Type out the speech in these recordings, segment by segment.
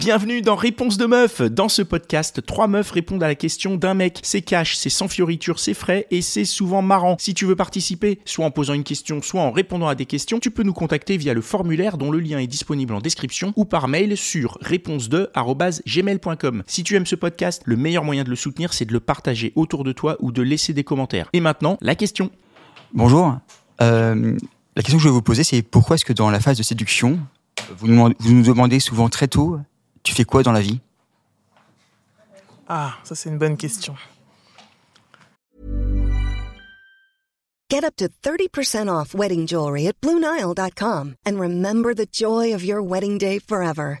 Bienvenue dans Réponse de meuf. Dans ce podcast, trois meufs répondent à la question d'un mec. C'est cash, c'est sans fioriture, c'est frais et c'est souvent marrant. Si tu veux participer, soit en posant une question, soit en répondant à des questions, tu peux nous contacter via le formulaire dont le lien est disponible en description ou par mail sur réponse2@gmail.com. Si tu aimes ce podcast, le meilleur moyen de le soutenir, c'est de le partager autour de toi ou de laisser des commentaires. Et maintenant, la question. Bonjour. Euh, la question que je vais vous poser, c'est pourquoi est-ce que dans la phase de séduction, vous nous, vous nous demandez souvent très tôt, tu fais quoi dans la vie? Ah, ça c'est une bonne question. Get up to 30% off wedding jewelry at BlueNile.com and remember the joy of your wedding day forever.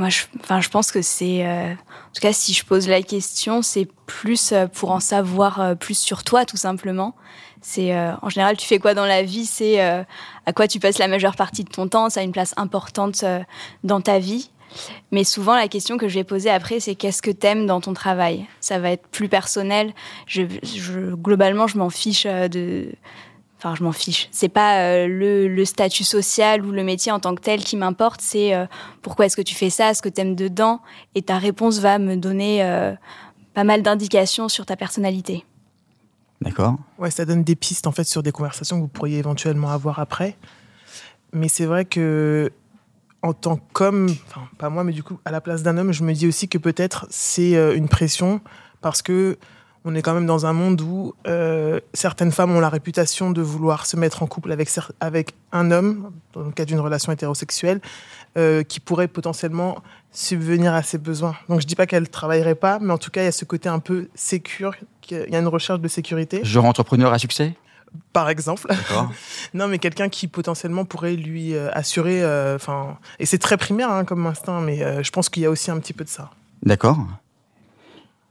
Moi, je, enfin, je pense que c'est, euh, en tout cas, si je pose la question, c'est plus euh, pour en savoir euh, plus sur toi, tout simplement. C'est, en général, tu fais quoi dans la vie? C'est à quoi tu passes la majeure partie de ton temps? Ça a une place importante dans ta vie. Mais souvent, la question que je vais poser après, c'est qu'est-ce que t'aimes dans ton travail? Ça va être plus personnel. Globalement, je m'en fiche de. Enfin, je m'en fiche. C'est pas euh, le, le statut social ou le métier en tant que tel qui m'importe. C'est euh, pourquoi est-ce que tu fais ça, ce que t'aimes dedans. Et ta réponse va me donner euh, pas mal d'indications sur ta personnalité. D'accord Ouais, ça donne des pistes en fait sur des conversations que vous pourriez éventuellement avoir après. Mais c'est vrai que en tant qu'homme, enfin pas moi, mais du coup à la place d'un homme, je me dis aussi que peut-être c'est euh, une pression parce que on est quand même dans un monde où euh, certaines femmes ont la réputation de vouloir se mettre en couple avec avec un homme dans le cas d'une relation hétérosexuelle euh, qui pourrait potentiellement subvenir à ses besoins. Donc je dis pas qu'elle travaillerait pas, mais en tout cas il y a ce côté un peu sécure, qu'il y a une recherche de sécurité Genre entrepreneur à succès? Par exemple. Non, mais quelqu'un qui potentiellement pourrait lui euh, assurer. Enfin, et c'est très primaire hein, comme instinct, mais je pense qu'il y a aussi un petit peu de ça. D'accord.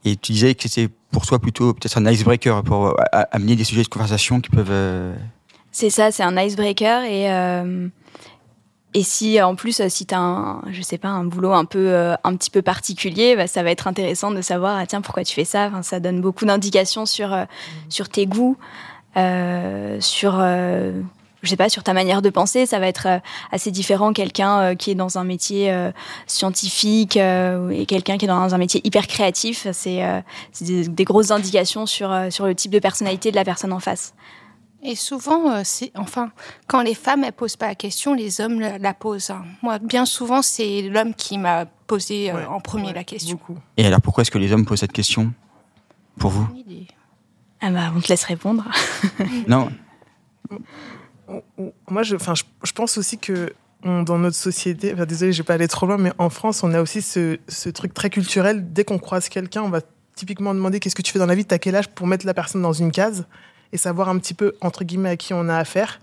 Et tu disais que c'était pour toi plutôt peut-être un icebreaker pour euh, amener des sujets de conversation qui peuvent. euh, C'est ça, c'est un icebreaker et euh, et si en plus si tu as un je sais pas un boulot un peu un petit peu particulier, bah, ça va être intéressant de savoir ah, tiens pourquoi tu fais ça? Ça donne beaucoup d'indications sur sur tes goûts, sur je sais pas sur ta manière de penser. Ça va être euh, assez différent quelqu'un euh, qui est dans un métier euh, scientifique et quelqu'un qui est dans un métier hyper créatif. C'est des, des grosses indications sur sur le type de personnalité de la personne en face. Et souvent, c'est enfin, quand les femmes elles posent pas la question, les hommes la, la posent. hein. Moi, bien souvent, c'est l'homme qui m'a posé Ouais, en premier ouais, la question. Beaucoup. Et alors pourquoi est-ce que les hommes posent cette question Pour vous? Ah bah on te laisse répondre. Non On- on- Moi, je, enfin, je, je pense aussi que on- dans notre société, enfin, désolé, je vais pas aller trop loin, mais en France, on a aussi ce, ce truc très culturel. Dès qu'on croise quelqu'un, on va typiquement demander qu'est-ce que tu fais dans la vie, t'as quel âge pour mettre la personne dans une case et savoir un petit peu entre guillemets à qui on a affaire.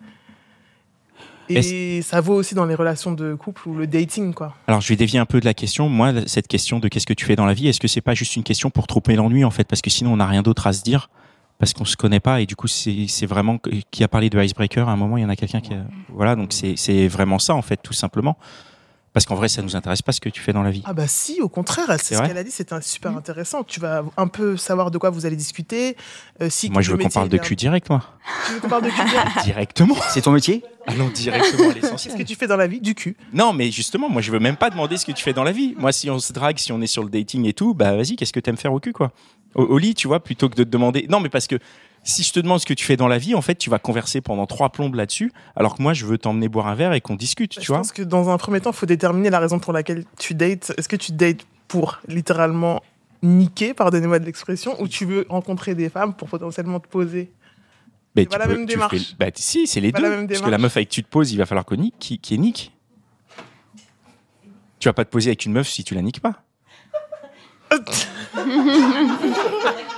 Et ça vaut aussi dans les relations de couple ou le dating, quoi. Alors, je vais dévier un peu de la question. Moi, cette question de qu'est-ce que tu fais dans la vie, est-ce que c'est pas juste une question pour tromper l'ennui, en fait? Parce que sinon, on n'a rien d'autre à se dire, parce qu'on se connaît pas. Et du coup, c'est vraiment. Qui a parlé de icebreaker À un moment, il y en a quelqu'un qui. A... Voilà, donc c'est c'est vraiment ça, en fait, tout simplement. Parce qu'en vrai, ça nous intéresse pas ce que tu fais dans la vie. Ah bah si, au contraire, C'est ce qu'elle a dit, c'est super intéressant. Tu vas un peu savoir de quoi vous allez discuter. euh, si moi, je veux qu'on parle de cul direct, moi. Tu veux qu'on parle de cul direct Directement. C'est ton métier? Allons directement à Qu'est-ce l'essentiel. que tu fais dans la vie Du cul. Non, mais justement, moi, je veux même pas demander ce que tu fais dans la vie. Moi, si on se drague, si on est sur le dating et tout, bah vas-y, qu'est-ce que t'aimes faire au cul, quoi? Au, au lit, tu vois, plutôt que de te demander. Non, mais parce que si je te demande ce que tu fais dans la vie, en fait, tu vas converser pendant trois plombes là-dessus, alors que moi, je veux t'emmener boire un verre et qu'on discute, tu je vois. pense que dans un premier temps, il faut déterminer la raison pour laquelle tu dates. Est-ce que tu dates pour littéralement niquer, pardonnez-moi de l'expression, ou tu veux rencontrer des femmes pour potentiellement te poser? Mais c'est pas la même démarche. fais- Bah, si, c'est les pas deux. la même Parce que la démarche. meuf avec qui tu te poses, il va falloir qu'on nique, qui, qui est nique. Tu vas pas te poser avec une meuf si tu la niques pas.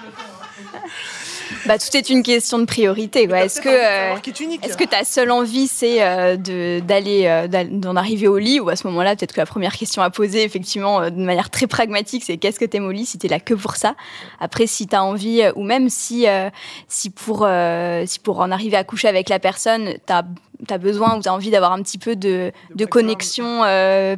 Bah, tout est une question de priorité. quoi. Est-ce que, euh, est-ce que ta seule envie, c'est euh, de- d'aller, euh, d'al- d'en arriver au lit Ou à ce moment-là, peut-être que la première question à poser, effectivement, de manière très pragmatique, c'est qu'est-ce que t'aimes au lit si t'es là que pour ça? Après, si t'as envie, ou même si, si, pour, si pour en arriver à coucher avec la personne, t'as as besoin ou t'as envie d'avoir un petit peu de, de connexion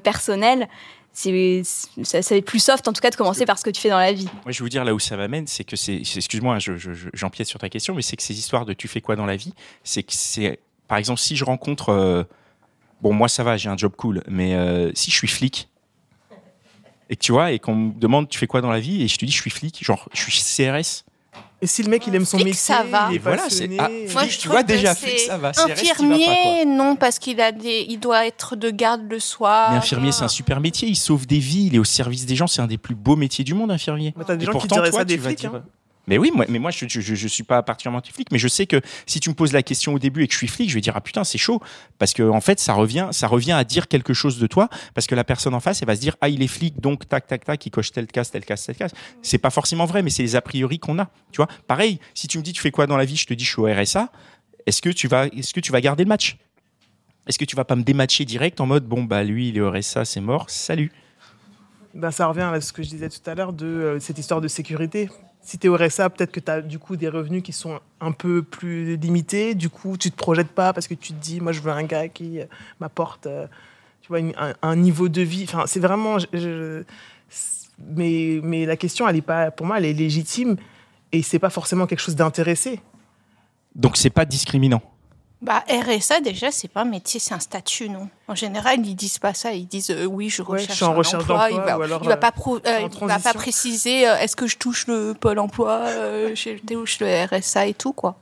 personnelle, c'est plus soft, en tout cas, de commencer par ce que tu fais dans la vie. Moi, je vais vous dire là où ça m'amène, c'est que c'est. Excuse-moi, je- j'empiète sur ta question, mais c'est que ces histoires de tu fais quoi dans la vie, c'est que c'est. Par exemple, si je rencontre. euh, bon, moi, ça va, j'ai un job cool, mais euh, si je suis flic, et que tu vois, et qu'on me demande tu fais quoi dans la vie, et je te dis je suis flic, genre je suis CRS, Et si le mec il aime son métier, ça va. il est Et voilà, c'est- passionné, ah, Moi, Flic, je tu vois, déjà, flic, ça va, il va pas, Infirmier, non, parce qu'il a des, il doit être de garde le soir. mais infirmier, c'est un super métier, il sauve des vies, il est au service des gens, c'est un des plus beaux métiers du monde, infirmier. Mais t'as des Et gens qui pourtant, diraient toi, ça des tu vas flics. dire- hein. Mais oui, moi, mais moi, je, je, je- suis pas particulièrement anti-flic, mais je sais que si tu me poses la question au début et que je suis flic, je vais dire ah putain c'est chaud parce que en fait ça revient, ça revient à dire quelque chose de toi parce que la personne en face elle va se dire ah il est flic donc tac tac tac il coche tel case tel case tel case. C'est pas forcément vrai, mais c'est les a priori qu'on a. Tu vois, pareil. Si tu me dis tu fais quoi dans la vie, je te dis je suis au RSA. Est-ce que tu vas, est-ce que tu vas garder le match? Est-ce que tu vas pas me dématcher direct en mode bon bah lui il est au RSA c'est mort salut? Ben, ça revient à ce que je disais tout à l'heure de euh, cette histoire de sécurité. Si tu es au RSA, peut-être que tu as du coup des revenus qui sont un peu plus limités. Du coup, tu te projettes pas parce que tu te dis, moi, je veux un gars qui euh, m'apporte, euh, tu vois, un, niveau de vie. Enfin, c'est vraiment. mais, mais la question, elle est pas, pour moi, elle est légitime et c'est pas forcément quelque chose d'intéressé. Donc c'est pas discriminant. Bah, RSA, déjà, c'est pas un métier, c'est un statut, non En général, ils disent pas ça. Ils disent euh, oui, je Ouais, recherche je suis en un recherche emploi. Il d'emploi, va, ou alors, il va euh, pas, pro- euh, il va pas préciser euh, est-ce que je touche le Pôle emploi, euh, je touche le RSA et tout, quoi.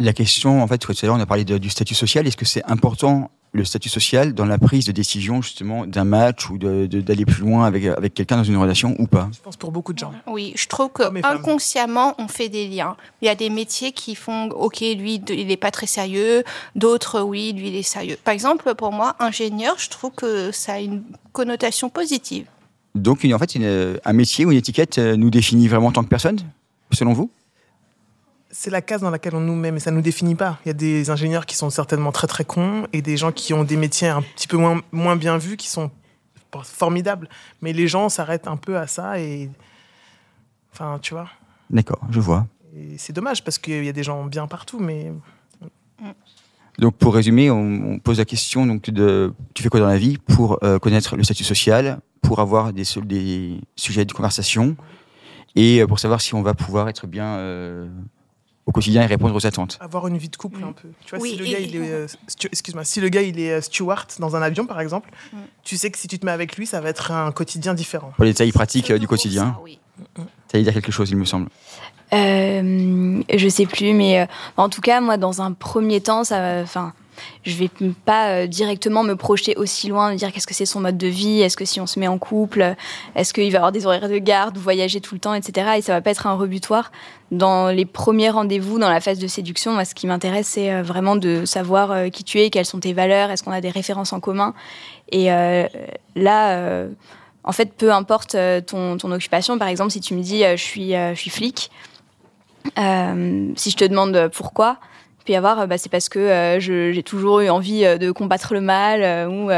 La question, en fait, tout à l'heure, on a parlé de- du statut social. Est-ce que c'est important le statut social dans la prise de décision justement d'un match ou de- de- d'aller plus loin avec, avec quelqu'un dans une relation ou pas? Je pense pour beaucoup de gens. Oui, je trouve que femmes. inconsciemment, on fait des liens. Il y a des métiers qui font, ok, lui, il n'est pas très sérieux. D'autres, oui, lui, il est sérieux. Par exemple, pour moi, ingénieur, je trouve que ça a une connotation positive. Donc, une- en fait, une- un métier ou une étiquette euh, nous définit vraiment en tant que personne, selon vous? C'est la case dans laquelle on nous met, mais ça ne nous définit pas. Il y a des ingénieurs qui sont certainement très très cons et des gens qui ont des métiers un petit peu moins, moins bien vus qui sont formidables. Mais les gens s'arrêtent un peu à ça et. Enfin, tu vois. D'accord, je vois. C'est dommage parce qu'il y a des gens bien partout, mais. Donc, pour résumer, on, on pose la question donc de tu fais quoi dans la vie pour euh, connaître le statut social, pour avoir des sujets de conversation et euh, pour savoir si on va pouvoir être bien euh, au quotidien et répondre aux attentes. Avoir une vie de couple un peu. Tu vois, Oui, si le et- gars il est, euh, excuse-moi, si le gars il est euh, steward dans un avion par exemple, tu sais que si tu te mets avec lui, ça va être un quotidien différent. Pour les détails pratiques euh, du quotidien, Ça, oui. ça veut dire quelque chose, il me semble. Euh, je sais plus, mais euh, en tout cas, moi, dans un premier temps, ça, enfin, je vais pas euh, directement me projeter aussi loin, me dire qu'est-ce que c'est son mode de vie, est-ce que si on se met en couple, est-ce qu'il va avoir des horaires de garde, voyager tout le temps, etc. Et ça va pas être un rebutoire. Dans les premiers rendez-vous, dans la phase de séduction, ce qui m'intéresse, c'est euh, vraiment de savoir euh, qui tu es, quelles sont tes valeurs, est-ce qu'on a des références en commun. Et euh, là. euh, en fait, peu importe euh, ton, occupation, par exemple, si tu me dis euh, je, suis, euh, flic, euh, si je te demande euh, pourquoi, peut y avoir, euh, bah, c'est parce que j'ai toujours eu envie de combattre le mal, ou,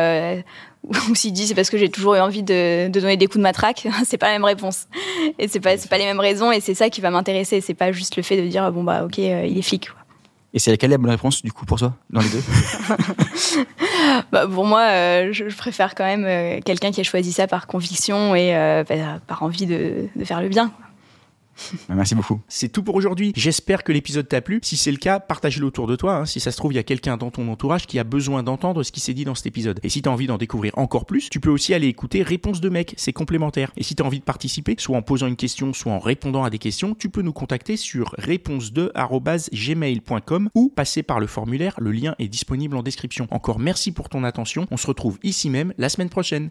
ou s'il dit c'est parce que j'ai toujours eu envie de, de donner des coups de matraque, c'est pas la même réponse. Et c'est pas, pas les mêmes raisons, et c'est ça qui va m'intéresser. C'est pas juste le fait de dire bon bah ok, euh, il est flic. quoi. Et c'est laquelle la bonne réponse du coup pour toi dans les deux? Bah, pour moi, euh, je, je préfère quand même euh, quelqu'un qui a choisi ça par conviction et bah, par envie de, de faire le bien. Merci beaucoup. C'est tout pour aujourd'hui. J'espère que l'épisode t'a plu. Si c'est le cas, partage-le autour de toi. hein. Si ça se trouve, il y a quelqu'un dans ton entourage qui a besoin d'entendre ce qui s'est dit dans cet épisode. Et si t'as envie d'en découvrir encore plus, tu peux aussi aller écouter Réponse de mec. C'est complémentaire. Et si t'as envie de participer, soit en posant une question, soit en répondant à des questions, tu peux nous contacter sur réponse2@gmail.com ou passer par le formulaire. Le lien est disponible en description. Encore merci pour ton attention. On se retrouve ici même la semaine prochaine.